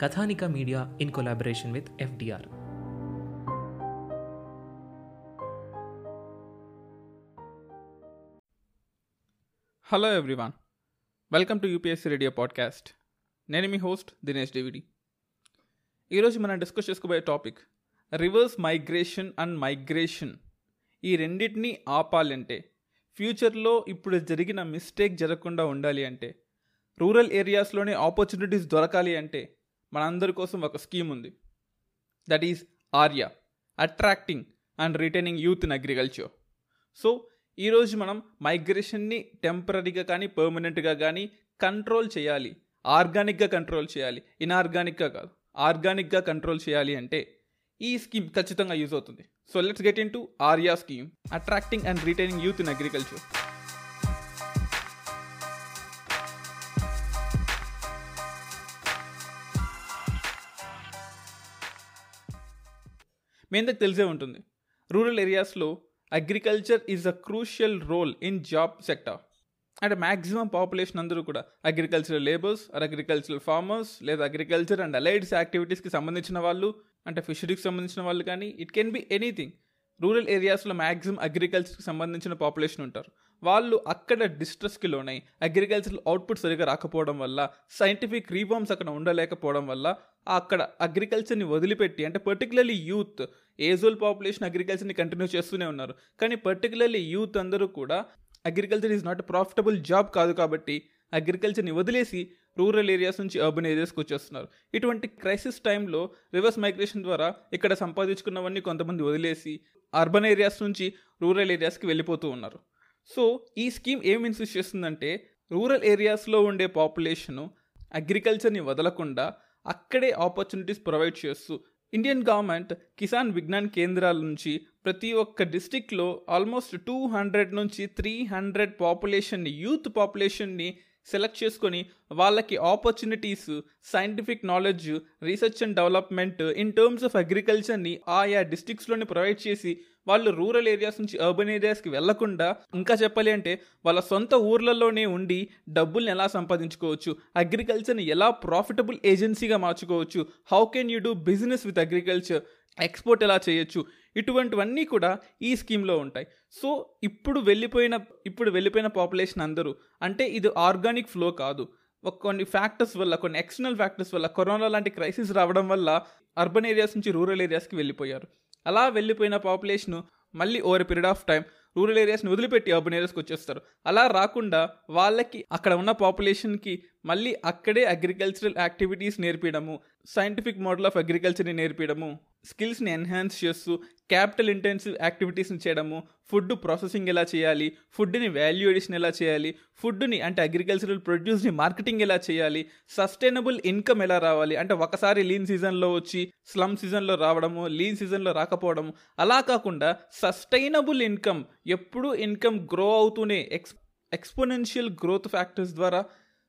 Kathanika media in collaboration with FDR. Hello everyone welcome to UPSC radio podcast నేను మీ host Dinesh DVD ఈరోజు మనం discuss చేసుకోబోయే topic reverse migration and migration ఈ రెండింటినీ ఆపాలంటే ఫ్యూచర్లో ఇప్పుడు జరిగిన మిస్టేక్ జరగకుండా ఉండాలి అంటే రూరల్ ఏరియాస్లోనే ఆపర్చునిటీస్ దొరకాలి అంటే మనందరి కోసం ఒక స్కీమ్ ఉంది. That is ARYA attracting and retaining youth in agriculture so ఈరోజు మనం మైగ్రేషన్ని టెంపరీగా కానీ పర్మనెంట్గా కానీ కంట్రోల్ చేయాలి. ఆర్గానిక్గా కంట్రోల్ చేయాలి. ఇన్ఆర్గానిక్గా కాదు. ఆర్గానిక్గా కంట్రోల్ చేయాలి అంటే ఈ స్కీమ్ ఖచ్చితంగా యూజ్ అవుతుంది. So let's get into ARYA scheme attracting and retaining youth in agriculture మీ అందరికి తెలిసే ఉంటుంది. రూరల్ ఏరియాస్లో agriculture is a crucial role in job sector అంటే మ్యాక్సిమం పాపులేషన్ అందరూ కూడా agricultural labours or agricultural farmers లేదా అగ్రికల్చర్ అండ్ అలైడ్స్ యాక్టివిటీస్కి సంబంధించిన వాళ్ళు అంటే ఫిషరీకి సంబంధించిన వాళ్ళు కానీ it can be anything rural ఏరియాస్లో మ్యాక్సిమం అగ్రికల్చర్కి సంబంధించిన పాపులేషన్ ఉంటారు. వాళ్ళు అక్కడ డిస్ట్రెస్కి లోనై అగ్రికల్చరల్ అవుట్పుట్ సరిగా రాకపోవడం వల్ల సైంటిఫిక్ రీఫార్మ్స్ అక్కడ ఉండలేకపోవడం వల్ల అక్కడ అగ్రికల్చర్ని వదిలిపెట్టి అంటే particularly youth age old population అగ్రికల్చర్ని continue చేస్తూనే ఉన్నారు. కానీ పర్టికులర్లీ యూత్ అందరూ కూడా agriculture is not profitable job కాదు కాబట్టి అగ్రికల్చర్ని వదిలేసి రూరల్ ఏరియాస్ నుంచి అర్బన్ ఏరియాస్కి వచ్చేస్తున్నారు. ఇటువంటి క్రైసిస్ టైంలో రివర్స్ మైగ్రేషన్ ద్వారా ఇక్కడ సంపాదించుకున్నవన్నీ కొంతమంది వదిలేసి అర్బన్ ఏరియాస్ నుంచి రూరల్ ఏరియాస్కి వెళ్ళిపోతూ ఉన్నారు. సో ఈ స్కీమ్ ఏం ఇన్సిస్ట్ చేస్తుందంటే రూరల్ ఏరియాస్లో ఉండే పాపులేషను అగ్రికల్చర్ని వదలకుండా అక్కడే ఆపర్చునిటీస్ ప్రొవైడ్ చేస్తూ ఇండియన్ గవర్నమెంట్ కిసాన్ విజ్ఞాన్ కేంద్రాల నుంచి ప్రతి ఒక్క డిస్టిక్లో ఆల్మోస్ట్ టూ హండ్రెడ్ నుంచి త్రీ హండ్రెడ్ పాపులేషన్ని యూత్ పాపులేషన్ని సెలెక్ట్ చేసుకొని వాళ్ళకి opportunities scientific knowledge research and development in terms of అగ్రికల్చర్ని ఆయా డిస్టిక్స్లోని ప్రొవైడ్ చేసి వాళ్ళు రూరల్ ఏరియాస్ నుంచి అర్బన్ ఏరియాస్కి వెళ్ళకుండా ఇంకా చెప్పాలి అంటే వాళ్ళ సొంత ఊర్లలోనే ఉండి డబ్బుల్ని ఎలా సంపాదించుకోవచ్చు అగ్రికల్చర్ని ఎలా ప్రాఫిటబుల్ ఏజెన్సీగా మార్చుకోవచ్చు how can you do business with agriculture export ఎలా చేయొచ్చు? ఇటువంటివన్నీ కూడా ఈ స్కీమ్లో ఉంటాయి. సో ఇప్పుడు వెళ్ళిపోయిన ఇప్పుడు వెళ్ళిపోయిన పాపులేషన్ అందరూ అంటే ఇది ఆర్గానిక్ ఫ్లో కాదు. ఒక కొన్ని ఫ్యాక్టర్స్ వల్ల కొన్ని ఎక్స్టర్నల్ ఫ్యాక్టర్స్ వల్ల కరోనా లాంటి క్రైసిస్ రావడం వల్ల అర్బన్ ఏరియాస్ నుంచి రూరల్ ఏరియాస్కి వెళ్ళిపోయారు. అలా వెళ్ళిపోయిన పాపులేషన్ మళ్ళీ over period of time rural ఏరియాస్ని వదిలిపెట్టి అర్బన్ ఏరియాస్కి వచ్చేస్తారు. అలా రాకుండా వాళ్ళకి అక్కడ ఉన్న పాపులేషన్కి మళ్ళీ అక్కడే అగ్రికల్చరల్ యాక్టివిటీస్ నేర్పించడము సైంటిఫిక్ మోడల్ ఆఫ్ అగ్రికల్చర్ని నేర్పించడము స్కిల్స్ని ఎన్హాన్స్ చేస్తూ క్యాపిటల్ ఇంటెన్సివ్ యాక్టివిటీస్ని చేయడము ఫుడ్ ప్రాసెసింగ్ ఎలా చేయాలి ఫుడ్ని వాల్యూ ఎడిషన్ ఎలా చేయాలి ఫుడ్ని అంటే అగ్రికల్చరల్ ప్రొడ్యూస్ని మార్కెటింగ్ ఎలా చేయాలి సస్టైనబుల్ ఇన్కమ్ ఎలా రావాలి అంటే ఒకసారి లీన్ సీజన్లో వచ్చి స్లమ్ సీజన్లో రావడము లీన్ సీజన్లో రాకపోవడము అలా కాకుండా సస్టైనబుల్ ఇన్కమ్ ఎప్పుడూ ఇన్కమ్ గ్రో అవుతూనే ఎక్స్ ఎక్స్పోనెన్షియల్ గ్రోత్ ఫ్యాక్టర్స్ ద్వారా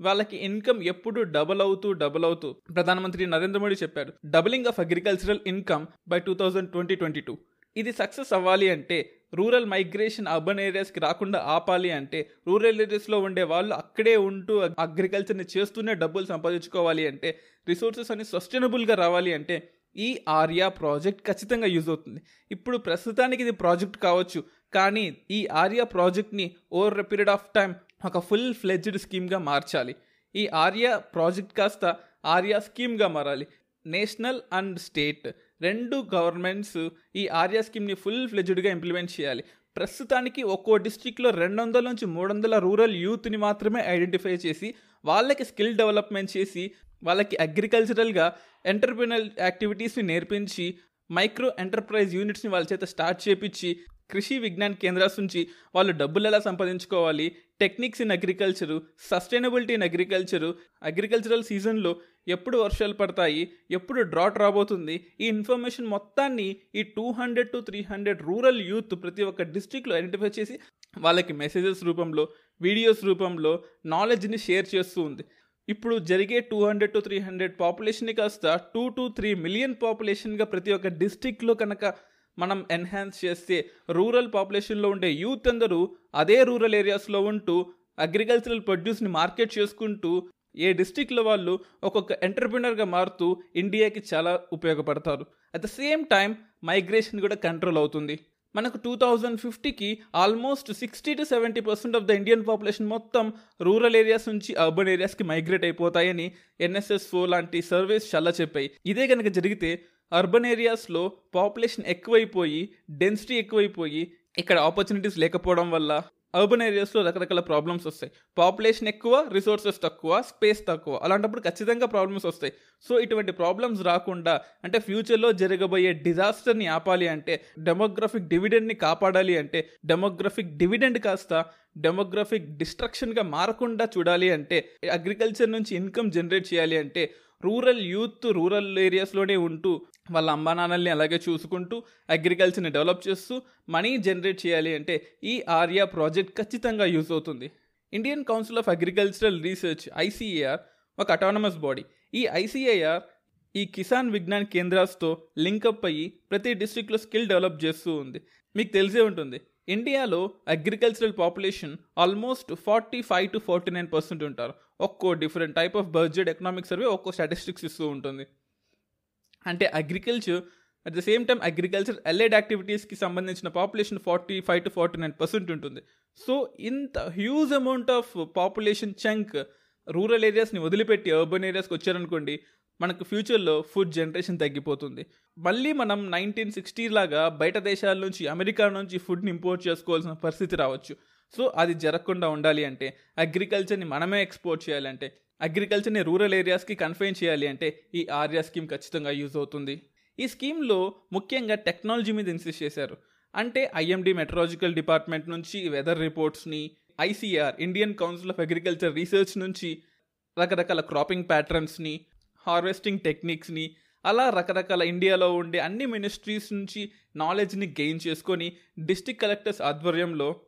వాళ్ళకి ఇన్కమ్ ఎప్పుడు డబుల్ అవుతూ డబుల్ అవుతూ ప్రధానమంత్రి నరేంద్ర మోడీ చెప్పారు. Doubling of agricultural income by two thousand twenty twenty two. ఇది సక్సెస్ అవ్వాలి అంటే రూరల్ మైగ్రేషన్ అర్బన్ ఏరియాస్కి రాకుండా ఆపాలి అంటే రూరల్ ఏరియాస్లో ఉండే వాళ్ళు అక్కడే ఉంటూ అగ్రికల్చర్ని చేస్తూనే డబ్బులు సంపాదించుకోవాలి అంటే రిసోర్సెస్ అన్ని సస్టైనబుల్గా రావాలి అంటే ఈ ఆర్యా ప్రాజెక్ట్ ఖచ్చితంగా యూజ్ అవుతుంది. ఇప్పుడు ప్రస్తుతానికి ఇది ప్రాజెక్ట్ కావచ్చు కానీ ఈ ఆర్యా ప్రాజెక్ట్ని over a period of time ఒక ఫుల్ ఫ్లెడ్జ్డ్ స్కీమ్గా మార్చాలి. ఈ ఆర్యా ప్రాజెక్ట్ కాస్త ఆర్యా స్కీమ్గా మారాలి. నేషనల్ అండ్ స్టేట్ రెండు గవర్నమెంట్స్ ఈ ఆర్యా స్కీమ్ని ఫుల్ ఫ్లెజ్డ్గా ఇంప్లిమెంట్ చేయాలి. ప్రస్తుతానికి ఒక్కో డిస్టిక్లో రెండు వందల నుంచి మూడు వందల రూరల్ యూత్ని మాత్రమే ఐడెంటిఫై చేసి వాళ్ళకి స్కిల్ డెవలప్మెంట్ చేసి వాళ్ళకి అగ్రికల్చరల్గా ఎంటర్ప్రినల్ యాక్టివిటీస్ని నేర్పించి మైక్రో ఎంటర్ప్రైజ్ యూనిట్స్ని వాళ్ళ చేత స్టార్ట్ చేపించి కృషి విజ్ఞాన్ కేంద్రాల నుంచి వాళ్ళు డబ్బులు ఎలా సంపాదించుకోవాలి techniques in agriculture sustainability in agriculture agricultural సీజన్లో ఎప్పుడు వర్షాలు పడతాయి ఎప్పుడు డ్రాట్ రాబోతుంది ఈ ఇన్ఫర్మేషన్ మొత్తాన్ని ఈ two hundred to three hundred rural youth ప్రతి ఒక్క డిస్ట్రిక్ట్లో ఐడెంటిఫై చేసి వాళ్ళకి మెసేజెస్ రూపంలో వీడియోస్ రూపంలో నాలెడ్జ్ని షేర్ చేస్తూ ఉంది. ఇప్పుడు జరిగే two hundred to three hundred పాపులేషన్ని కాస్త టూ టు త్రీ మిలియన్ పాపులేషన్గా ప్రతి ఒక్క డిస్టిక్లో కనుక మనం ఎన్హాన్స్ చేస్తే రూరల్ పాపులేషన్లో ఉండే యూత్ అందరూ అదే రూరల్ ఏరియాస్లో ఉంటూ అగ్రికల్చరల్ ప్రొడ్యూస్ని మార్కెట్ చేసుకుంటూ ఏ డిస్టిక్లో వాళ్ళు ఒక్కొక్క ఎంటర్ప్రినర్గా మారుతూ ఇండియాకి చాలా ఉపయోగపడతారు. At the same time migration కూడా కంట్రోల్ అవుతుంది. మనకు టూ థౌజండ్ ఫిఫ్టీకి almost sixty to seventy percent of the Indian population మొత్తం రూరల్ ఏరియాస్ నుంచి అర్బన్ ఏరియాస్కి మైగ్రేట్ అయిపోతాయని ఎన్ఎస్ఎస్ఓ లాంటి సర్వేస్ చాలా చెప్పాయి. ఇదే కనుక జరిగితే అర్బన్ ఏరియాస్లో పాపులేషన్ ఎక్కువైపోయి డెన్సిటీ ఎక్కువైపోయి ఇక్కడ ఆపర్చునిటీస్ లేకపోవడం వల్ల అర్బన్ ఏరియాస్లో రకరకాల ప్రాబ్లమ్స్ వస్తాయి. పాపులేషన్ ఎక్కువ రిసోర్సెస్ తక్కువ స్పేస్ తక్కువ. అలాంటప్పుడు ఖచ్చితంగా ప్రాబ్లమ్స్ వస్తాయి. సో ఇటువంటి ప్రాబ్లమ్స్ రాకుండా అంటే ఫ్యూచర్లో జరగబోయే డిజాస్టర్ని ఆపాలి అంటే డెమోగ్రఫిక్ డివిడెండ్ని కాపాడాలి అంటే డెమోగ్రఫిక్ డివిడెండ్ కాస్త డెమోగ్రఫిక్ డిస్ట్రక్షన్గా మారకుండా చూడాలి అంటే అగ్రికల్చర్ నుంచి ఇన్కమ్ జనరేట్ చేయాలి అంటే రూరల్ యూత్ రూరల్ ఏరియాస్లోనే ఉంటూ వాళ్ళ అమ్మా నాన్నల్ని అలాగే చూసుకుంటూ అగ్రికల్చర్ని డెవలప్ చేస్తూ మనీ జనరేట్ చేయాలి అంటే ఈ ఆర్యా ప్రాజెక్ట్ ఖచ్చితంగా యూజ్ అవుతుంది. Indian council of agricultural research ICAR ఒక అటానమస్ బాడీ ఈ ఐసీఏఆర్ ఈ కిసాన్ విజ్ఞాన్ కేంద్రాస్తో లింకప్ అయ్యి ప్రతి డిస్ట్రిక్ట్లో స్కిల్ డెవలప్ చేస్తూ ఉంది. మీకు తెలిసే ఉంటుంది. ఇండియాలో agricultural population almost forty five to forty nine percent ఉంటారు. ఒక్కో different type of budget economic survey ఒక్కో స్టాటిస్టిక్స్ ఇస్తూ ఉంటుంది. అంటే agriculture at the same time agriculture allied యాక్టివిటీస్కి సంబంధించిన population forty five to forty nine percent ఉంటుంది. సో ఇంత huge amount of population chunk rural ఏరియాస్ని వదిలిపెట్టి అర్బన్ ఏరియాస్కి వచ్చారనుకోండి మనకు ఫ్యూచర్లో ఫుడ్ జనరేషన్ తగ్గిపోతుంది. మళ్ళీ మనం నైన్టీన్ సిక్స్టీ లాగా బయట దేశాల నుంచి అమెరికా నుంచి ఫుడ్ని ఇంపోర్ట్ చేసుకోవాల్సిన పరిస్థితి రావచ్చు. సో అది జరగకుండా ఉండాలి అంటే అగ్రికల్చర్ని మనమే ఎక్స్పోర్ట్ చేయాలంటే అగ్రికల్చర్ని రూరల్ ఏరియాస్కి కన్ఫైన్ చేయాలి అంటే ఈ ఆర్యా స్కీమ్ ఖచ్చితంగా యూజ్ అవుతుంది. ఈ స్కీమ్లో ముఖ్యంగా టెక్నాలజీ మీద ఇన్సిస్ట్ చేశారు. అంటే ఐఎండి మెట్రాలజికల్ డిపార్ట్మెంట్ నుంచి weather రిపోర్ట్స్ని ICR Indian council of agriculture research నుంచి రకరకాల క్రాపింగ్ ప్యాటర్న్స్ని హార్వెస్టింగ్ టెక్నిక్స్ని అలా రకరకాల ఇండియాలో ఉండే అన్ని మినిస్ట్రీస్ నుంచి నాలెడ్జ్ని గెయిన్ చేసుకొని డిస్టిక్ కలెక్టర్స్ ఆధ్వర్యంలో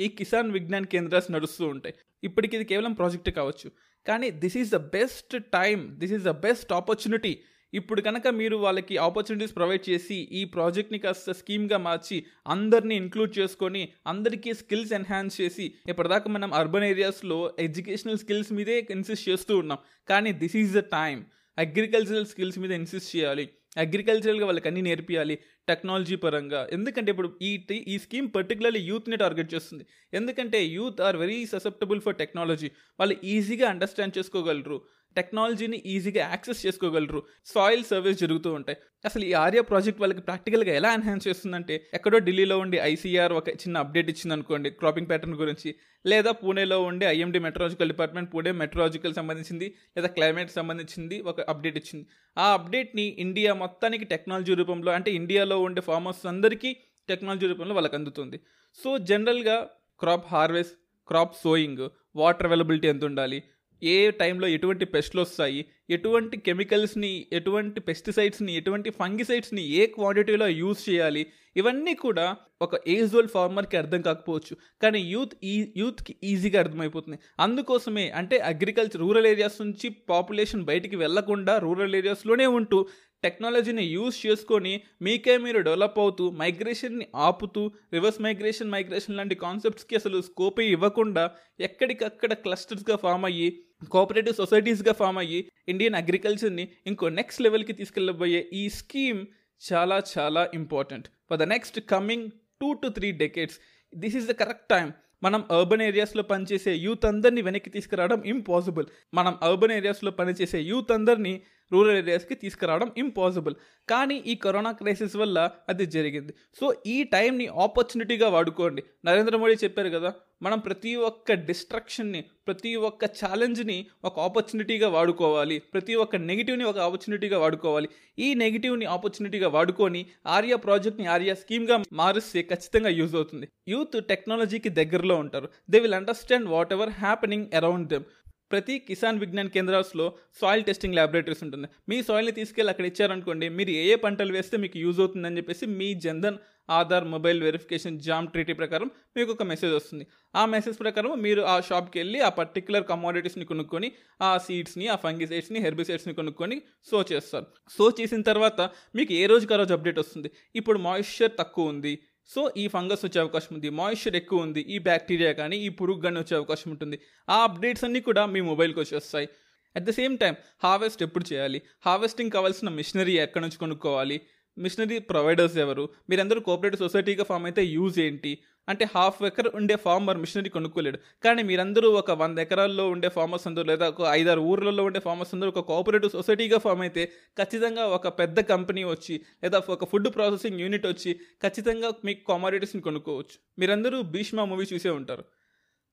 ఈ కిసాన్ విజ్ఞాన్ కేంద్రాస్ నడుస్తూ ఉంటాయి. ఇప్పటికి ఇది కేవలం ప్రాజెక్ట్ కావచ్చు. కానీ this is the best time this is the best opportunity ఇప్పుడు కనుక మీరు వాళ్ళకి ఆపర్చునిటీస్ ప్రొవైడ్ చేసి ఈ ప్రాజెక్ట్ని కాస్త స్కీమ్గా మార్చి అందరినీ ఇంక్లూడ్ చేసుకొని అందరికీ స్కిల్స్ ఎన్హాన్స్ చేసి ఇప్పటిదాకా మనం అర్బన్ ఏరియాస్లో ఎడ్యుకేషనల్ స్కిల్స్ మీదే ఇన్సిస్ట్ చేస్తూ ఉన్నాం. కానీ this is the time agricultural skills మీద ఇన్సిస్ట్ చేయాలి. అగ్రికల్చరల్గా వాళ్ళకి అన్నీ నేర్పియాలి. టెక్నాలజీ పరంగా. ఎందుకంటే ఇప్పుడు ఈ ఈ స్కీమ్ పర్టికులర్లీ యూత్ని టార్గెట్ చేస్తుంది. ఎందుకంటే youth are very susceptible for technology. వాళ్ళు ఈజీగా అండర్స్టాండ్ చేసుకోగలరు. టెక్నాలజీని ఈజీగా యాక్సెస్ చేసుకోగలరు. సాయిల్ సర్వీస్ జరుగుతూ ఉంటాయి. అసలు ఈ ఆర్యా ప్రాజెక్ట్ వాళ్ళకి ప్రాక్టికల్గా ఎలా ఎన్హాన్స్ చేస్తుందంటే ఎక్కడో ఢిల్లీలో ఉండి ఐసీఆర్ ఒక చిన్న అప్డేట్ ఇచ్చింది అనుకోండి క్రాపింగ్ ప్యాటర్న్ గురించి. లేదా పూణేలో ఉండే IMD metrological department Pune metrological సంబంధించింది లేదా క్లైమేట్ సంబంధించింది ఒక అప్డేట్ ఇచ్చింది. ఆ అప్డేట్ని ఇండియా మొత్తానికి టెక్నాలజీ రూపంలో అంటే ఇండియాలో ఉండే ఫార్మర్స్ అందరికీ టెక్నాలజీ రూపంలో వాళ్ళకి అందుతుంది. సో జనరల్గా crop harvest crop sowing water availability ఎంత ఉండాలి ఏ టైంలో ఎటువంటి పెస్ట్లు వస్తాయి ఎటువంటి కెమికల్స్ని ఎటువంటి పెస్టిసైడ్స్ని ఎటువంటి ఫంగిసైడ్స్ని ఏ క్వాంటిటీలో యూజ్ చేయాలి ఇవన్నీ కూడా ఒక ఏజ్ ఓల్డ్ ఫార్మర్కి అర్థం కాకపోవచ్చు. కానీ యూత్ ఈ యూత్కి ఈజీగా అర్థమైపోతుంది. అందుకోసమే అంటే అగ్రికల్చర్ రూరల్ ఏరియాస్ నుంచి పాపులేషన్ బయటికి వెళ్ళకుండా రూరల్ ఏరియాస్లోనే ఉంటూ టెక్నాలజీని యూజ్ చేసుకొని మీకే మీరు డెవలప్ అవుతూ మైగ్రేషన్ని ఆపుతూ రివర్స్ మైగ్రేషన్ మైగ్రేషన్ లాంటి కాన్సెప్ట్స్కి అసలు స్కోపే ఇవ్వకుండా ఎక్కడికక్కడ క్లస్టర్స్గా ఫామ్ అయ్యి కోఆపరేటివ్ సొసైటీస్గా ఫామ్ అయ్యి ఇండియన్ అగ్రికల్చర్ని ఇంకో నెక్స్ట్ లెవెల్కి తీసుకెళ్ళబోయే ఈ స్కీమ్ చాలా చాలా important. For the next coming two to three decades this is the correct time మనం అర్బన్ ఏరియాస్లో పనిచేసే యూత్ అందరినీ వెనక్కి తీసుకురావడం ఇంపాసిబుల్ మనం అర్బన్ ఏరియాస్లో పనిచేసే యూత్ అందరినీ రూరల్ ఏరియాస్కి తీసుకురావడం ఇంపాసిబుల్ కానీ ఈ కరోనా క్రైసిస్ వల్ల అది జరిగింది. సో ఈ టైంని ఆపర్చునిటీగా వాడుకోండి. నరేంద్ర మోడీ చెప్పారు కదా మనం ప్రతి ఒక్క డిస్ట్రక్షన్ని ప్రతి ఒక్క ఛాలెంజ్ని ఒక ఆపర్చునిటీగా వాడుకోవాలి. ప్రతి ఒక్క నెగిటివ్ని ఒక ఆపర్చునిటీగా వాడుకోవాలి. ఈ నెగిటివ్ని ఆపర్చునిటీగా వాడుకొని ఆర్యా ప్రాజెక్ట్ని ఆర్యా స్కీమ్గా మారిస్తే ఖచ్చితంగా యూజ్ అవుతుంది. యూత్ టెక్నాలజీకి దగ్గరలో ఉంటారు. They will understand whatever happening around them ప్రతి కిసాన్ విజ్ఞాన్ కేంద్రాల్లో సాయిల్ టెస్టింగ్ ల్యాబొరేటరీస్ ఉంటుంది. మీ సాయిల్ని తీసుకెళ్ళి అక్కడ ఇచ్చారనుకోండి మీరు ఏ ఏ పంటలు వేస్తే మీకు యూజ్ అవుతుందని చెప్పేసి మీ Jan Dhan Aadhaar mobile verification JAM treaty ప్రకారం మీకు ఒక మెసేజ్ వస్తుంది. ఆ మెసేజ్ ప్రకారం మీరు ఆ షాప్కి వెళ్ళి ఆ పర్టికులర్ కమోడిటీస్ని కొనుక్కొని ఆ సీడ్స్ని ఆ ఫంగిసైడ్స్ని హెర్బిసైడ్స్ని కొనుక్కొని సో చేస్తారు. సో చేసిన తర్వాత మీకు ఏ రోజుకి ఆ రోజు అప్డేట్ వస్తుంది? ఇప్పుడు మాయిశ్చర్ తక్కువ ఉంది. సో ఈ ఫంగస్ వచ్చే అవకాశం ఉంది. మాయిశ్చర్ ఎక్కువ ఉంది. ఈ బ్యాక్టీరియా కానీ ఈ పురుగు కానీ వచ్చే అవకాశం ఉంటుంది. ఆ అప్డేట్స్ అన్నీ కూడా మీ మొబైల్కి వచ్చేస్తాయి at the same time harvest ఎప్పుడు చేయాలి? హార్వెస్టింగ్ కావాల్సిన మిషనరీ ఎక్కడి నుంచి కొనుక్కోవాలి? మిషనరీ ప్రొవైడర్స్ ఎవరు? మీరందరూ కోఆపరేటివ్ సొసైటీగా ఫామ్ అయితే యూజ్ ఏంటి? అంటే హాఫ్ ఎకర్ ఉండే ఫార్మర్ మిషనరీ కొనుక్కోలేడు. కానీ మీరందరూ ఒక వంద ఎకరాల్లో ఉండే ఫార్మర్స్ అందరూ లేదా ఒక ఐదారు ఊర్లలో ఉండే ఫార్మర్స్ అందరూ ఒక కోఆపరేటివ్ సొసైటీగా ఫామ్ అయితే ఖచ్చితంగా ఒక పెద్ద కంపెనీ వచ్చి లేదా ఒక ఫుడ్ ప్రాసెసింగ్ యూనిట్ వచ్చి ఖచ్చితంగా మీకు కామోడిటీస్ని కొనుక్కోవచ్చు. మీరందరూ భీష్మా మూవీ చూసే ఉంటారు.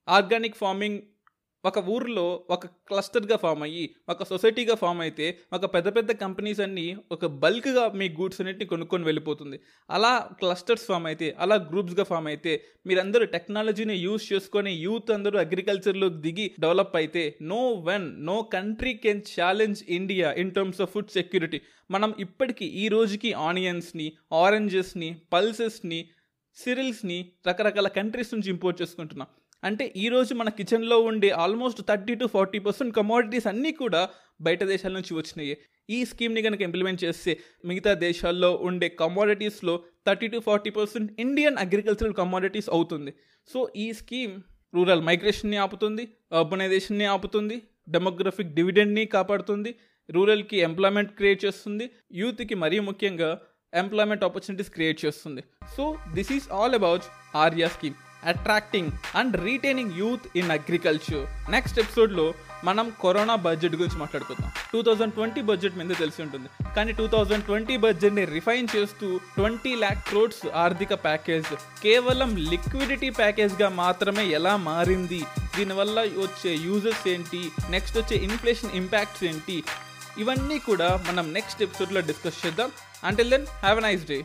ఆర్గానిక్ ఫార్మింగ్ ఒక ఊర్లో ఒక క్లస్టర్గా ఫామ్ అయ్యి ఒక సొసైటీగా ఫామ్ అయితే ఒక పెద్ద పెద్ద కంపెనీస్ అన్నీ ఒక బల్క్గా మీ గూడ్స్ అన్నిటిని కొనుక్కొని వెళ్ళిపోతుంది. అలా క్లస్టర్స్ ఫామ్ అయితే అలా గ్రూప్స్గా ఫామ్ అయితే మీరందరూ టెక్నాలజీని యూజ్ చేసుకొని యూత్ అందరూ అగ్రికల్చర్లో దిగి డెవలప్ అయితే no when no country can challenge India in terms of food security మనం ఇప్పటికీ ఈ రోజుకి ఆనియన్స్ని ఆరెంజెస్ని పల్సెస్ని సిరిల్స్ని రకరకాల కంట్రీస్ నుంచి ఇంపోర్ట్ చేసుకుంటున్నాం. అంటే ఈరోజు మన కిచెన్లో ఉండే almost thirty to forty percent commodities అన్నీ కూడా బయట దేశాల నుంచి వచ్చినాయి. ఈ స్కీమ్ని కనుక ఇంప్లిమెంట్ చేస్తే మిగతా దేశాల్లో ఉండే కమోడిటీస్లో thirty to forty percent Indian agricultural commodities అవుతుంది. సో ఈ స్కీమ్ రూరల్ మైగ్రేషన్ని ఆపుతుంది అర్బనైజేషన్ని ఆపుతుంది డెమోగ్రఫిక్ డివిడెండ్ని కాపాడుతుంది రూరల్కి ఎంప్లాయ్మెంట్ క్రియేట్ చేస్తుంది యూత్కి మరీ ముఖ్యంగా ఎంప్లాయ్మెంట్ ఆపర్చునిటీస్ క్రియేట్ చేస్తుంది. So this is all about ARYA scheme attracting and retaining youth in agriculture next ఎపిసోడ్లో మనం కరోనా బడ్జెట్ గురించి మాట్లాడుకుందాం. టూ థౌజండ్ ట్వంటీ బడ్జెట్ మీద తెలిసి ఉంటుంది. కానీ టూ థౌజండ్ ట్వంటీ బడ్జెట్ని రిఫైన్ చేస్తూ ట్వంటీ ల్యాక్ క్రోడ్స్ ఆర్థిక ప్యాకేజ్ కేవలం లిక్విడిటీ ప్యాకేజ్గా మాత్రమే ఎలా మారింది? దీనివల్ల వచ్చే యూజెస్ ఏంటి? నెక్స్ట్ వచ్చే ఇన్ఫ్లేషన్ ఇంపాక్ట్స్ ఏంటి? ఇవన్నీ కూడా మనం నెక్స్ట్ ఎపిసోడ్లో డిస్కస్ చేద్దాం. Until then have a nice day